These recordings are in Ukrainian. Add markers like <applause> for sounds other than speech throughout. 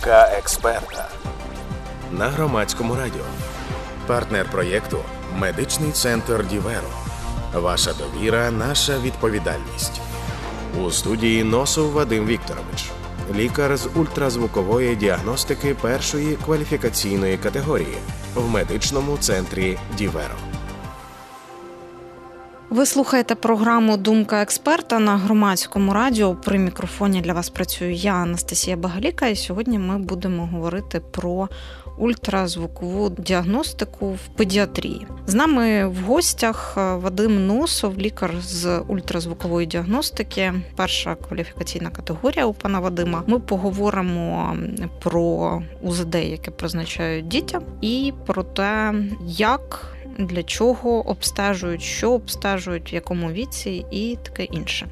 Думка експерта на громадському радіо. Партнер проєкту Медичний центр Діверо. Ваша довіра, наша відповідальність. У студії Носов Вадим Вікторович, лікар з ультразвукової діагностики першої кваліфікаційної категорії в медичному центрі Діверо. Ви слухаєте програму Думка експерта на громадському радіо. При мікрофоні для вас працюю я, Анастасія Багаліка, і сьогодні ми будемо говорити про ультразвукову діагностику в педіатрії. З нами в гостях Вадим Носов, лікар з ультразвукової діагностики, перша кваліфікаційна категорія у пана Вадима. Ми поговоримо про УЗД, яке призначають дітям, і про те, як для чого обстежують, що обстежують, в якому віці і таке інше.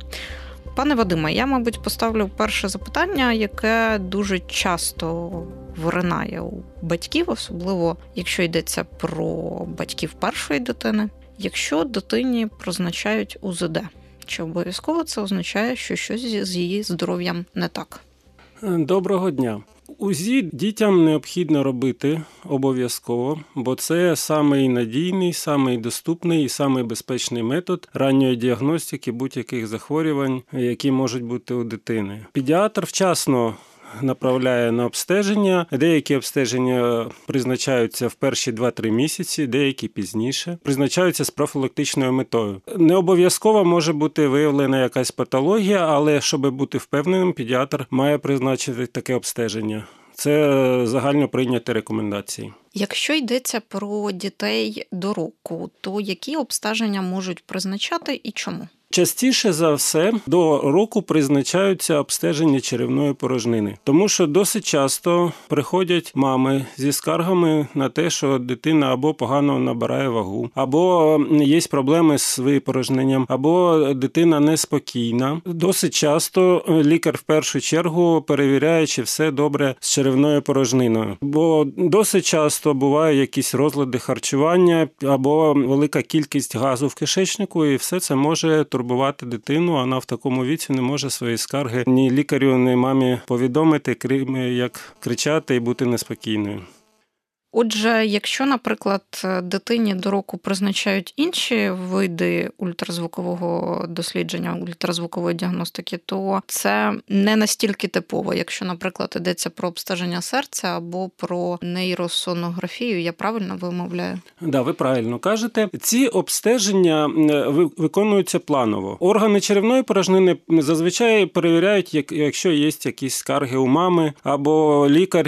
Пане Вадиме, я, мабуть, поставлю перше запитання, яке дуже часто виринає у батьків, особливо якщо йдеться про батьків першої дитини. Якщо дитині призначають УЗД, чи обов'язково це означає, що щось з її здоров'ям не так? Доброго дня. УЗІ дітям необхідно робити обов'язково, бо це самий надійний, самий доступний і самий безпечний метод ранньої діагностики будь-яких захворювань, які можуть бути у дитини. Педіатр вчасно направляє на обстеження. Деякі обстеження призначаються в перші 2-3 місяці, деякі пізніше. Призначаються з профілактичною метою. Не обов'язково може бути виявлена якась патологія, але щоб бути впевненим, педіатр має призначити таке обстеження. Це загально прийняті рекомендації. Якщо йдеться про дітей до року, то які обстеження можуть призначати і чому? Частіше за все до року призначаються обстеження черевної порожнини, тому що досить часто приходять мами зі скаргами на те, що дитина або погано набирає вагу, або є проблеми з випорожненням, або дитина неспокійна. Досить часто лікар в першу чергу перевіряє, чи все добре з черевною порожниною, бо досить часто бувають якісь розлади харчування або велика кількість газу в кишечнику, і все це може турбувати дитину. Вона в такому віці не може свої скарги ні лікарю, ні мамі повідомити, крім як кричати і бути неспокійною. Отже, якщо, наприклад, дитині до року призначають інші види ультразвукового дослідження, ультразвукової діагностики, то це не настільки типово, якщо, наприклад, йдеться про обстеження серця або про нейросонографію, я правильно вимовляю? Да, ви правильно кажете. Ці обстеження виконуються планово. Органи черевної порожнини зазвичай перевіряють, якщо є якісь скарги у мами, або лікар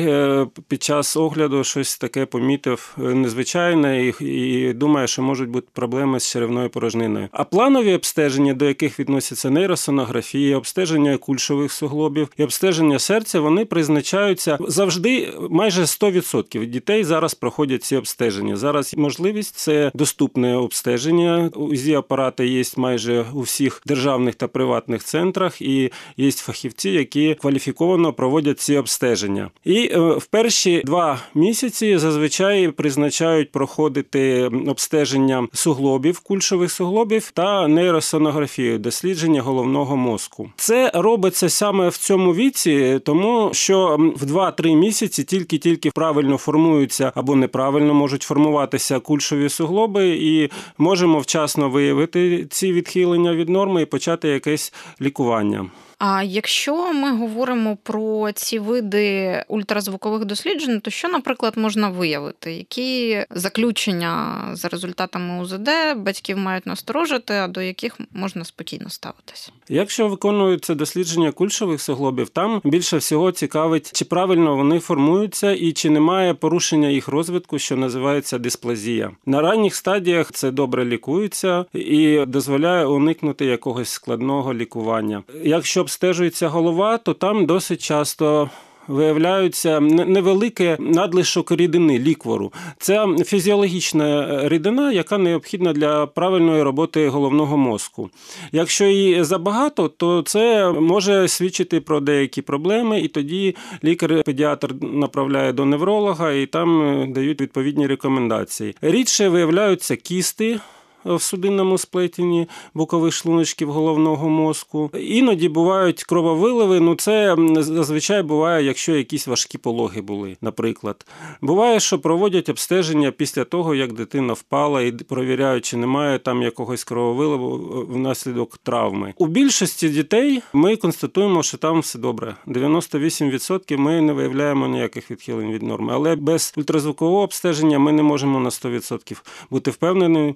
під час огляду щось таке таке помітив незвичайне і, і думає, що можуть бути проблеми з черевною порожниною. А планові обстеження, до яких відносяться нейросонографія, обстеження кульшових суглобів і обстеження серця, вони призначаються завжди майже 100% дітей зараз проходять ці обстеження. Зараз можливість це доступне обстеження. УЗІ апарати є майже у всіх державних та приватних центрах, і є фахівці, які кваліфіковано проводять ці обстеження. І в перші два місяці зазвичай призначають проходити обстеження суглобів, кульшових суглобів та нейросонографію, дослідження головного мозку. Це робиться саме в цьому віці, тому що в 2-3 місяці тільки-тільки правильно формуються або неправильно можуть формуватися кульшові суглоби, і можемо вчасно виявити ці відхилення від норми і почати якесь лікування. А якщо ми говоримо про ці види ультразвукових досліджень, то що, наприклад, можна виявити? Які заключення за результатами УЗД батьків мають насторожити, а до яких можна спокійно ставитися? Якщо виконуються дослідження кульшових суглобів, там більше всього цікавить, чи правильно вони формуються і чи немає порушення їх розвитку, що називається дисплазія. На ранніх стадіях це добре лікується і дозволяє уникнути якогось складного лікування. Якщо обстежується голова, то там досить часто. Виявляються невелике надлишок рідини ліквору. Це фізіологічна рідина, яка необхідна для правильної роботи головного мозку. Якщо її забагато, то це може свідчити про деякі проблеми, і тоді лікар-педіатр направляє до невролога і там дають відповідні рекомендації. Рідше виявляються кісти в судинному сплетенні бокових шлуночків головного мозку. Іноді бувають крововиливи. Ну це зазвичай буває, якщо якісь важкі пологи були, наприклад. Буває, що проводять обстеження після того, як дитина впала, і провіряють, чи немає там якогось крововиливу внаслідок травми. У більшості дітей ми констатуємо, що там все добре. 98% ми не виявляємо ніяких відхилень від норми, але без ультразвукового обстеження ми не можемо на 100% бути впевнені,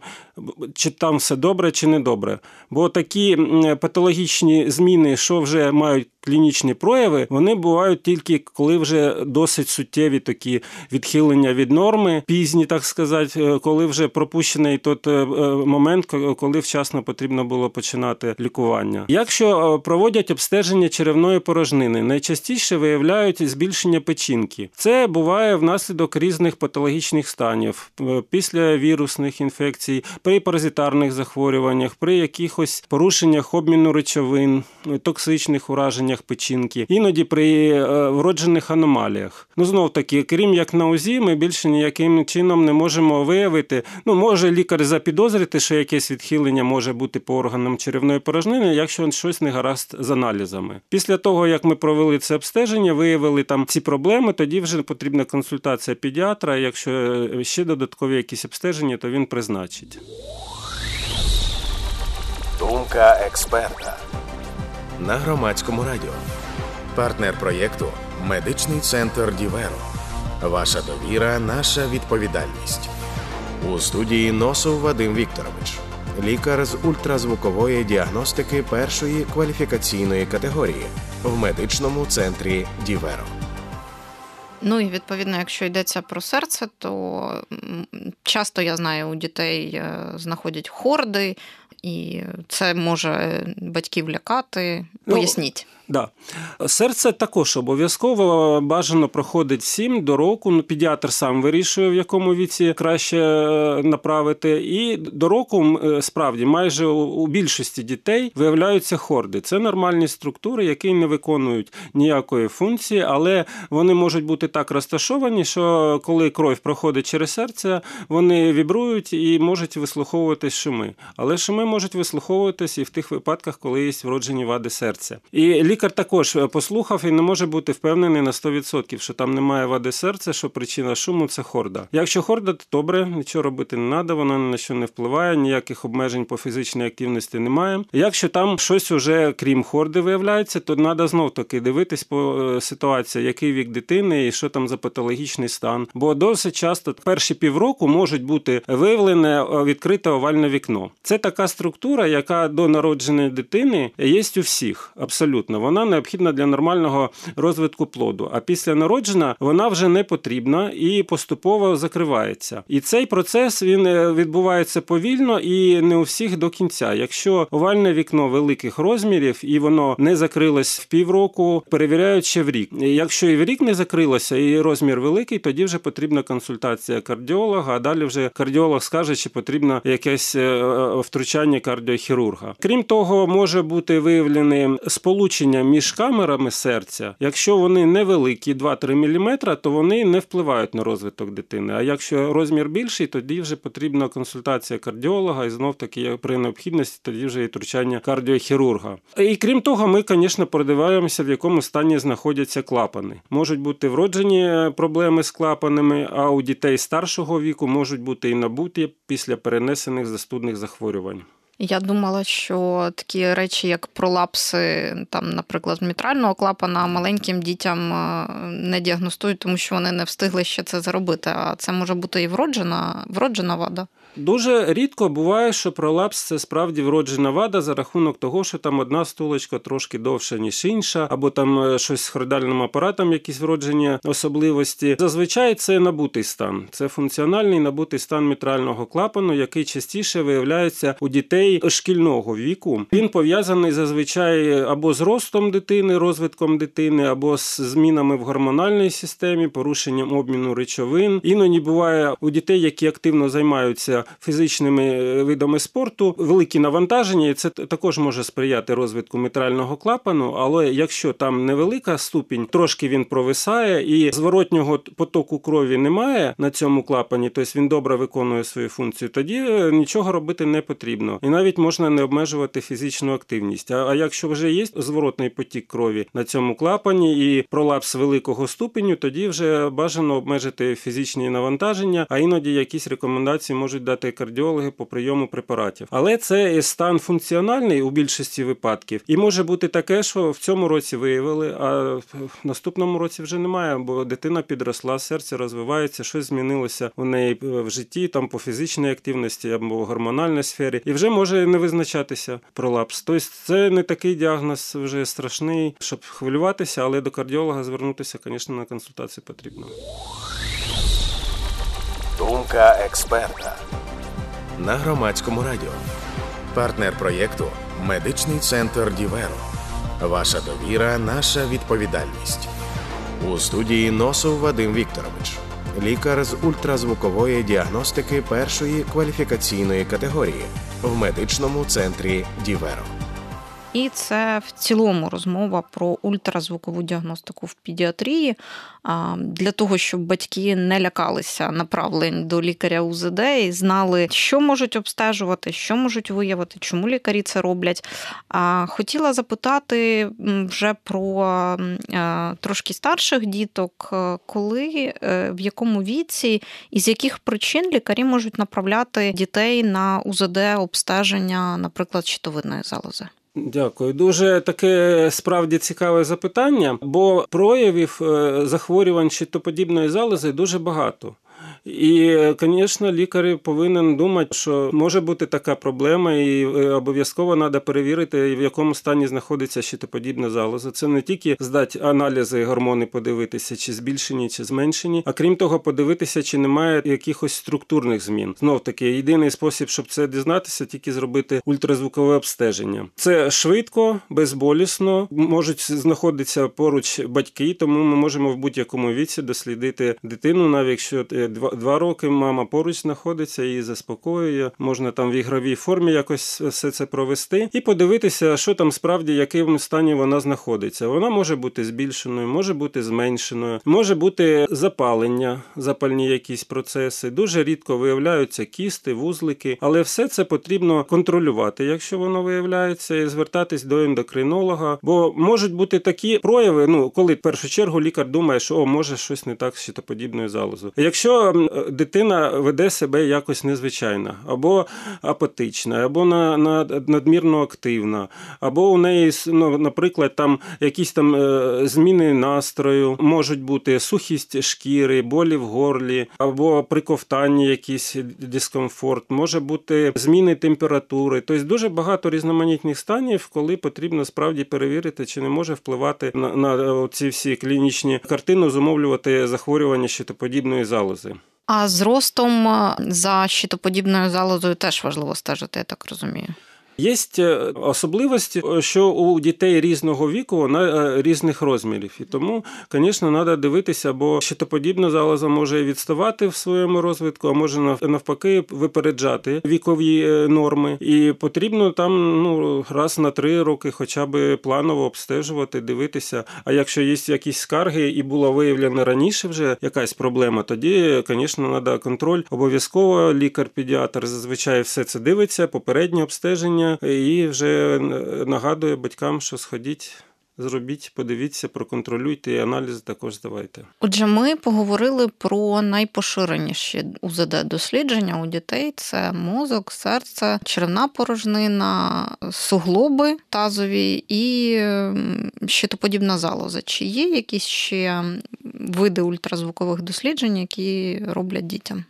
чи там все добре, чи не добре. Бо такі патологічні зміни, що вже мають клінічні прояви, вони бувають тільки коли вже досить суттєві такі відхилення від норми, пізні, так сказати, е, коли вже пропущений той е, е, момент, коли вчасно потрібно було починати лікування. Якщо проводять обстеження черевної порожнини, найчастіше виявляють збільшення печінки. Це буває внаслідок різних патологічних станів, після вірусних інфекцій, при паразитарних захворюваннях, при якихось порушеннях обміну речовин, токсичних ураженнях печінки, іноді при е, вроджених аномаліях. Ну знов таки, крім як на УЗІ, ми більше ніяким чином не можемо виявити. Ну, може лікар запідозрити, що якесь відхилення може бути по органам черевної порожнини, якщо щось не гаразд з аналізами. Після того, як ми провели це обстеження, виявили там ці проблеми, тоді вже потрібна консультація педіатра. Якщо е, ще додаткові якісь обстеження, то він призначить. Думка експерта на громадському радіо. Партнер проєкту Медичний центр Діверо. Ваша довіра, наша відповідальність. У студії Носов Вадим Вікторович, лікар з ультразвукової діагностики першої кваліфікаційної категорії в медичному центрі Діверо. Ну і відповідно, якщо йдеться про серце, то часто я знаю, у дітей е, знаходять хорди, і це може батьків лякати. Ну, Поясніть. Да. Серце також обов'язково бажано проходить всім до року. Ну, Педіатр сам вирішує, в якому віці краще е, направити. І до року е, справді майже у більшості дітей виявляються хорди. Це нормальні структури, які не виконують ніякої функції, але вони можуть бути так розташовані, що коли кров проходить через серце, вони вібрують і можуть вислуховувати шуми. Але шуми можуть вислуховуватись і в тих випадках, коли є вроджені вади серця. І лікар також е, послухав і не може бути впевнений на 100%, що там немає вади серця, що причина шуму це хорда. Якщо хорда, то добре, нічого робити не треба, вона на що не впливає, ніяких обмежень по фізичній активності немає. Якщо там щось уже крім хорди виявляється, то треба знов таки дивитись по е, ситуації, який вік дитини і що там за патологічний стан. Бо досить часто перші півроку можуть бути виявлене е, відкрите овальне вікно. Це така структура, яка до народженої дитини є у всіх абсолютно вона необхідна для нормального розвитку плоду. А після народження вона вже не потрібна і поступово закривається. І цей процес він е, відбувається повільно і не у всіх до кінця. Якщо овальне вікно великих розмірів і воно не закрилось в півроку, перевіряють ще в рік. Якщо і в рік не закрилося, і розмір великий, тоді вже потрібна консультація кардіолога. А далі вже кардіолог скаже, чи потрібно якесь е, е, втручання кардіохірурга. Крім того, може бути виявлене сполучення розміщення між камерами серця, якщо вони невеликі, 2-3 мм, то вони не впливають на розвиток дитини. А якщо розмір більший, тоді вже потрібна консультація кардіолога, і знов таки при необхідності тоді вже і втручання кардіохірурга. І крім того, ми, звісно, продиваємося, в якому стані знаходяться клапани. Можуть бути вроджені проблеми з клапанами, а у дітей старшого віку можуть бути і набуті після перенесених застудних захворювань. Я думала, що такі речі, як пролапси, там, наприклад, мітрального клапана, маленьким дітям е, не діагностують, тому що вони не встигли ще це зробити. А це може бути і вроджена, вроджена вада. Дуже рідко буває, що пролапс це справді вроджена вада за рахунок того, що там одна стулочка трошки довша, ніж інша, або там е, щось з хридальним апаратом, якісь вроджені особливості. Зазвичай це набутий стан, це функціональний набутий стан мітрального клапану, який частіше виявляється у дітей шкільного віку. Він пов'язаний зазвичай або з ростом дитини, розвитком дитини, або з змінами в гормональній системі, порушенням обміну речовин. Іноді буває у дітей, які активно займаються фізичними видами спорту, великі навантаження, і це також може сприяти розвитку мітрального клапану. Але якщо там невелика ступінь, трошки він провисає і зворотнього потоку крові немає на цьому клапані, тобто він добре виконує свою функцію, тоді нічого робити не потрібно. І навіть можна не обмежувати фізичну активність. А якщо вже є зворотний потік крові на цьому клапані і пролапс великого ступеню, тоді вже бажано обмежити фізичні навантаження, а іноді якісь рекомендації можуть дати кардіологи по прийому препаратів. Але це стан функціональний у більшості випадків, і може бути таке, що в цьому році виявили, а в наступному році вже немає, бо дитина підросла, серце розвивається, щось змінилося у неї в житті, там по фізичній активності або гормональній сфері, і вже може не визначатися пролапс. Тобто це не такий діагноз вже страшний, щоб хвилюватися, але до кардіолога звернутися, звісно, на консультацію потрібно. Думка експерта на громадському радіо. Партнер проєкту Медичний центр Діверо. Ваша довіра, наша відповідальність. У студії Носов Вадим Вікторович, лікар з ультразвукової діагностики першої кваліфікаційної категорії в медичному центрі Діверо. І це в цілому розмова про ультразвукову діагностику в педіатрії для того, щоб батьки не лякалися направлень до лікаря УЗД і знали, що можуть обстежувати, що можуть виявити, чому лікарі це роблять. Хотіла запитати вже про трошки старших діток, коли е, в якому віці і з яких причин лікарі можуть направляти дітей на УЗД обстеження, наприклад, щитовидної залози. Дякую. Дуже таке справді цікаве запитання, бо проявів е, захворювань щитоподібної залози дуже багато. І, звісно, лікар повинен думати, що може бути така проблема, і е, обов'язково треба перевірити, в якому стані знаходиться щитоподібна залоза. Це не тільки здати аналізи, гормони, подивитися, чи збільшені, чи зменшені, а крім того, подивитися, чи немає якихось структурних змін. Знов таки, єдиний спосіб, щоб це дізнатися, тільки зробити ультразвукове обстеження. Це швидко, безболісно, можуть знаходитися поруч батьки, тому ми можемо в будь-якому віці дослідити дитину, навіть якщо е, два роки мама поруч знаходиться, її заспокоює. Можна там в ігровій формі якось все це провести і подивитися, що там справді, яким стані вона знаходиться. Вона може бути збільшеною, може бути зменшеною, може бути запалення, запальні якісь процеси. Дуже рідко виявляються кісти, вузлики, але все це потрібно контролювати, якщо воно виявляється, і звертатись до ендокринолога. Бо можуть бути такі прояви, ну коли в першу чергу лікар думає, що о, може щось не так з щитоподібною залозою. Якщо дитина веде себе якось незвичайно, або апатична, або на, на надмірно активна, або у неї, ну, наприклад, там якісь там е, зміни настрою, можуть бути сухість шкіри, болі в горлі, або при ковтанні якийсь дискомфорт, може бути зміни температури. Тобто дуже багато різноманітних станів, коли потрібно справді перевірити, чи не може впливати на, на ці всі клінічні картини, зумовлювати захворювання щитоподібної залози. А з ростом е, за щитоподібною залозою теж важливо стежити, я так розумію. Є е, особливості, що у дітей різного віку вона е, різних розмірів, і тому, звісно, треба дивитися, бо щитоподібна залоза може відставати в своєму розвитку, а може навпаки випереджати вікові е, норми. І потрібно там ну раз на три роки, хоча б планово обстежувати, дивитися. А якщо є якісь скарги і була виявлена раніше вже якась проблема, тоді, звісно, треба контроль. Обов'язково лікар-педіатр зазвичай все це дивиться, попереднє обстеження і вже нагадує батькам, що сходіть. Зробіть, подивіться, проконтролюйте і аналізи також здавайте. Отже, ми поговорили про найпоширеніші УЗД дослідження у дітей: це мозок, серце, черевна порожнина, суглоби тазові і щитоподібна залоза. Чи є якісь ще види ультразвукових досліджень, які роблять дітям?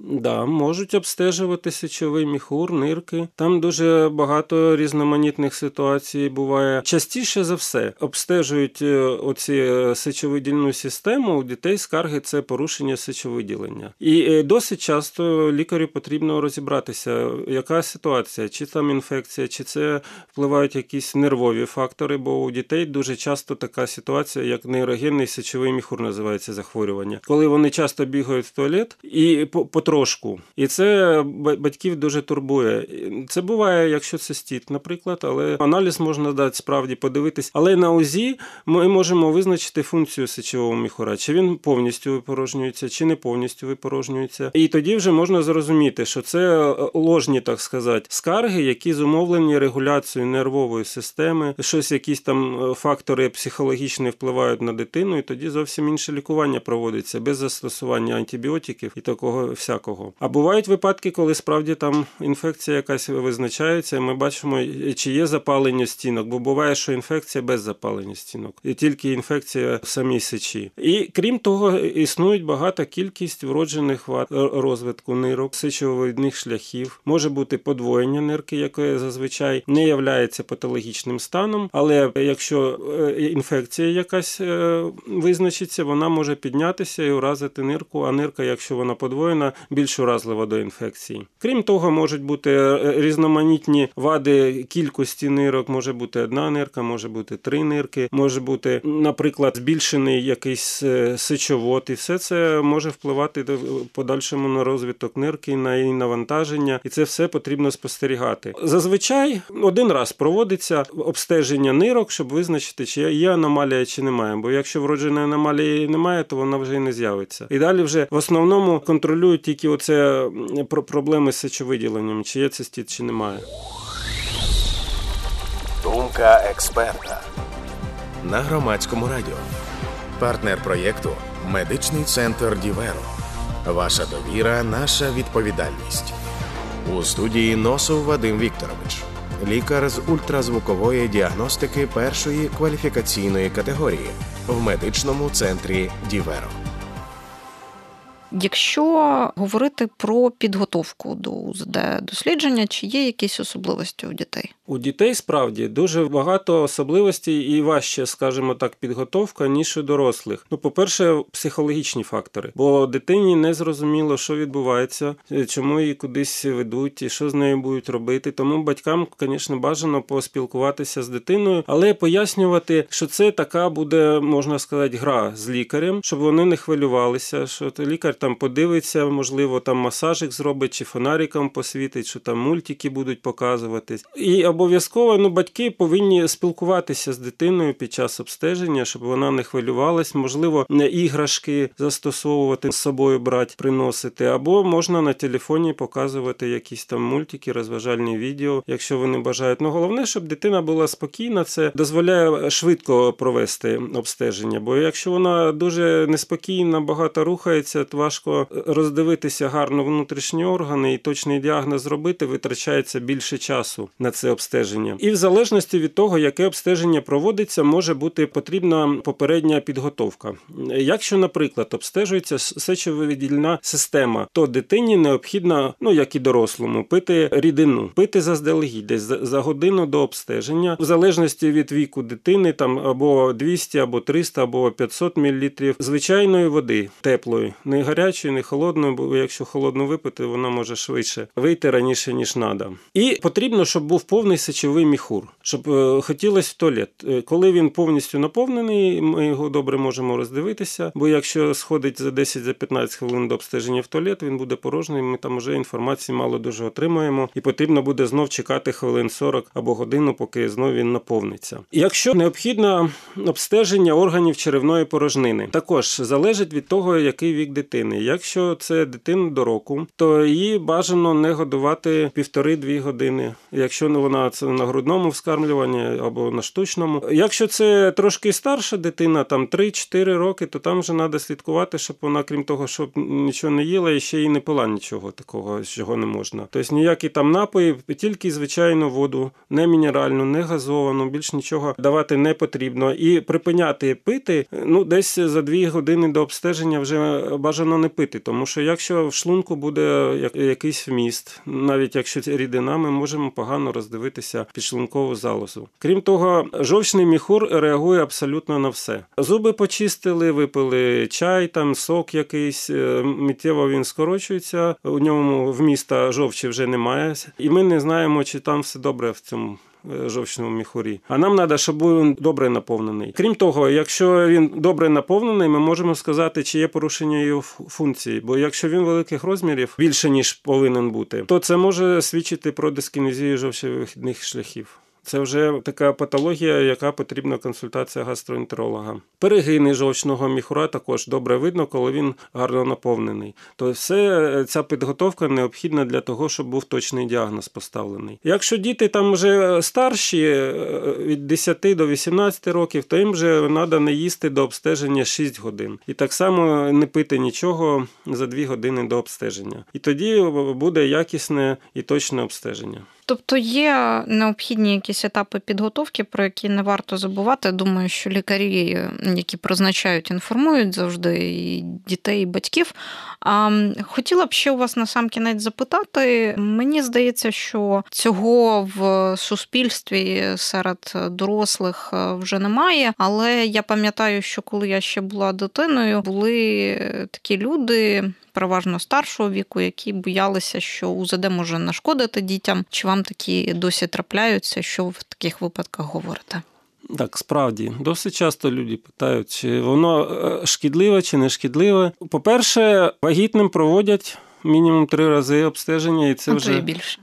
Да, можуть обстежувати сечовий міхур, нирки. Там дуже багато різноманітних ситуацій буває. Частіше за все обстежують е, оці е, сечовидільну систему. У дітей скарги це порушення сечовиділення. І е, досить часто лікарю потрібно розібратися, яка ситуація, чи там інфекція, чи це впливають якісь нервові фактори. Бо у дітей дуже часто така ситуація, як нейрогенний сечовий міхур називається захворювання, коли вони часто бігають в туалет і по потрошку. І це батьків дуже турбує. Це буває, якщо це стіт, наприклад, але аналіз можна дати справді подивитись. Але на УЗІ ми можемо визначити функцію сечового міхура, чи він повністю випорожнюється, чи не повністю випорожнюється. І тоді вже можна зрозуміти, що це ложні, так сказати, скарги, які зумовлені регуляцією нервової системи, щось, якісь там фактори психологічні впливають на дитину, і тоді зовсім інше лікування проводиться без застосування антибіотиків і такого всякого. А бувають випадки, коли справді там інфекція якась визначається, і ми бачимо, чи є запалення стінок, бо буває, що інфекція без запалення стінок, і тільки інфекція в самій сечі. І крім того, існують багата кількість вроджених вад розвитку нирок, сечовидних шляхів, може бути подвоєння нирки, яке зазвичай не являється патологічним станом, але якщо е, інфекція якась е, визначиться, вона може піднятися і уразити нирку, а нирка, якщо вона подвоєна, більш уразлива до інфекції. Крім того, можуть бути е, різноманітні вади кількості нирок, може бути одна нирка, може бути три нирки, може бути, наприклад, збільшений якийсь е, сечовод, і все це може впливати в подальшому на розвиток нирки, на її навантаження, і це все потрібно спостерігати. Зазвичай один раз проводиться обстеження нирок, щоб визначити, чи є аномалія, чи немає. Бо якщо вродженої аномалії немає, то вона вже і не з'явиться. І далі вже в основному контролюють тільки оце про проблеми з сечовиділенням, чи є цистіт, чи немає. Думка експерта на громадському радіо. Партнер проєкту Медичний центр Діверо. Ваша довіра, наша відповідальність. У студії Носов Вадим Вікторович, лікар з ультразвукової діагностики першої кваліфікаційної категорії в медичному центрі Діверо. Якщо говорити про підготовку до УЗД дослідження, чи є якісь особливості у дітей? У дітей справді дуже багато особливостей і важче, скажімо так, підготовка ніж у дорослих. Ну, по-перше, психологічні фактори, бо дитині не зрозуміло, що відбувається, чому її кудись ведуть і що з нею будуть робити. Тому батькам, звісно, бажано поспілкуватися з дитиною, але пояснювати, що це така буде, можна сказати, гра з лікарем, щоб вони не хвилювалися, що лікар там подивиться, можливо, там масажик зробить чи фонариком посвітить, що там мультики будуть показуватись. І обов'язково ну, батьки повинні спілкуватися з дитиною під час обстеження, щоб вона не хвилювалась, можливо, не іграшки застосовувати з собою брати, приносити, або можна на телефоні показувати якісь там мультики, розважальні відео, якщо вони бажають. Ну головне, щоб дитина була спокійна, це дозволяє швидко провести обстеження. Бо якщо вона дуже неспокійна, багато рухається, то важко роздивитися гарно внутрішні органи і точний діагноз зробити, витрачається більше часу на це обстеження. І в залежності від того, яке обстеження проводиться, може бути потрібна попередня підготовка. Якщо, наприклад, обстежується сечовидільна система, то дитині необхідно, ну як і дорослому, пити рідину, пити заздалегідь десь за годину до обстеження, в залежності від віку дитини, там або 200, або 300, або 500 мл звичайної води теплої, не гарячою, не холодною, бо якщо холодну випити, вона може швидше вийти раніше ніж треба. І потрібно, щоб був повний сечовий міхур, щоб е, хотілося в туалет. Е, коли він повністю наповнений, ми його добре можемо роздивитися. Бо якщо сходить за 10-15 хвилин до обстеження в туалет, він буде порожній. Ми там вже інформації мало дуже отримаємо, і потрібно буде знов чекати хвилин 40 або годину, поки знов він наповниться. Якщо необхідно обстеження органів черевної порожнини, також залежить від того, який вік дитини. Якщо це дитина до року, то її бажано не годувати півтори-дві години. Якщо вона це на грудному вскармлюванні або на штучному. Якщо це трошки старша дитина, там 3-4 роки, то там вже треба слідкувати, щоб вона, крім того, щоб нічого не їла, і ще й не пила нічого такого, чого не можна. Тобто ніякі там напої, тільки звичайну воду, не мінеральну, не газовану, більш нічого давати не потрібно. І припиняти пити ну десь за 2 години до обстеження вже бажано не пити, тому що якщо в шлунку буде якийсь вміст, навіть якщо рідина, ми можемо погано роздивитися підшлункову залозу. Крім того, жовчний міхур реагує абсолютно на все. Зуби почистили, випили чай, там сок якийсь, е, миттєво він скорочується, у ньому вміста жовчі вже немає, і ми не знаємо, чи там все добре в цьому жовчному міхурі. А нам треба, щоб він добре наповнений. Крім того, якщо він добре наповнений, ми можемо сказати, чи є порушення його функції. Бо якщо він великих розмірів більше ніж повинен бути, то це може свідчити про дискінезію жовчових шляхів. Це вже така патологія, яка потрібна консультація гастроентеролога. Перегини жовчного міхура також добре видно, коли він гарно наповнений. То все ця підготовка необхідна для того, щоб був точний діагноз поставлений. Якщо діти там вже старші е, від 10 до 18 років, то їм вже треба не їсти до обстеження 6 годин. І так само не пити нічого за 2 години до обстеження. І тоді буде якісне і точне обстеження. Тобто є необхідні якісь етапи підготовки, про які не варто забувати. Думаю, що лікарі, які призначають, інформують завжди і дітей, і батьків. А хотіла б ще у вас на сам кінець запитати. Мені здається, що цього в суспільстві серед дорослих вже немає. Але я пам'ятаю, що коли я ще була дитиною, були такі люди переважно старшого віку, які боялися, що УЗД може нашкодити дітям. Чи вам такі досі трапляються? Що ви в таких випадках говорите? Так, справді досить часто люди питають, чи воно е, шкідливе чи не шкідливе. По-перше, вагітним проводять мінімум три рази обстеження, і це а вже і більше.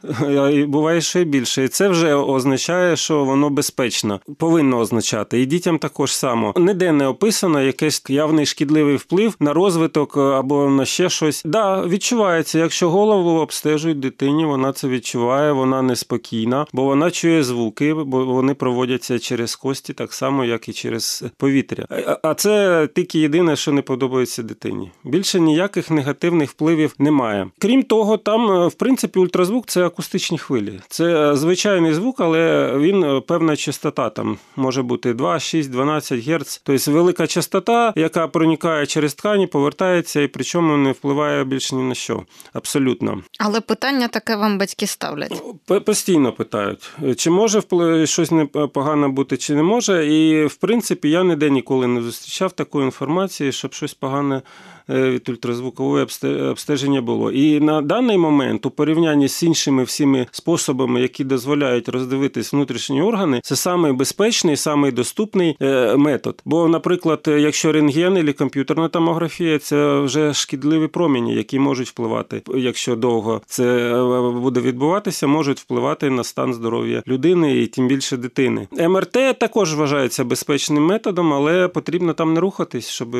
<laughs> І буває ще більше. І це вже означає, що воно безпечно, повинно означати. І дітям також само ніде не описано якийсь явний шкідливий вплив на розвиток або на ще щось. Да, відчувається, якщо голову обстежують дитині, вона це відчуває, вона неспокійна, бо вона чує звуки, бо вони проводяться через кості, так само, як і через повітря. А це тільки єдине, що не подобається дитині. Більше ніяких негативних впливів немає немає. Крім того, там, е, в принципі, ультразвук це акустичні хвилі. Це е, звичайний звук, але він е, певна частота там може бути 2, 6, 12 Гц. Тобто велика частота, яка проникає через ткані, повертається і причому не впливає більше ні на що. Абсолютно. Але питання таке вам батьки ставлять. Постійно питають, чи може щось непогано бути, чи не може. І в принципі я ніде ніколи не зустрічав такої інформації, щоб щось погане. Е, від ультразвукового обстеження було. І на даний момент, у порівнянні з іншими всіми способами, які дозволяють роздивитись внутрішні органи, це самий безпечний, самий доступний е, метод. Бо, наприклад, якщо рентген або комп'ютерна томографія, це вже шкідливі промені, які можуть впливати, якщо довго це е, буде відбуватися, можуть впливати на стан здоров'я людини і тим більше дитини. МРТ також вважається безпечним методом, але потрібно там не рухатись, щоб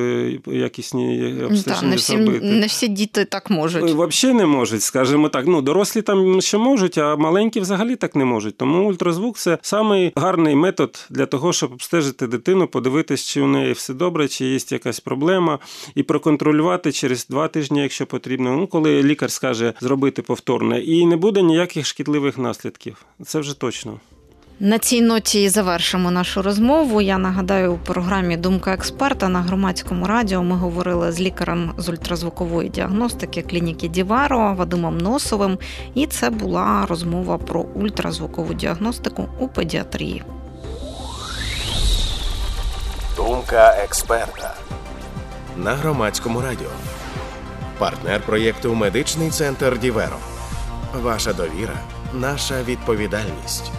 якісні не всі, зробити. Не всі діти так можуть. Взагалі не можуть, скажімо так. Ну, дорослі там ще можуть, а маленькі взагалі так не можуть. Тому ультразвук це самий гарний метод для того, щоб обстежити дитину, подивитись, чи у неї все добре, чи є якась проблема, і проконтролювати через два тижні, якщо потрібно. Ну, коли лікар скаже зробити повторне, і не буде ніяких шкідливих наслідків. Це вже точно. На цій ноті завершимо нашу розмову. Я нагадаю, у програмі Думка експерта на громадському радіо ми говорили з лікарем з ультразвукової діагностики клініки Діваро Вадимом Носовим. І це була розмова про ультразвукову діагностику у педіатрії. Думка експерта на громадському радіо. Партнер проєкту Медичний центр Діверо. Ваша довіра, наша відповідальність.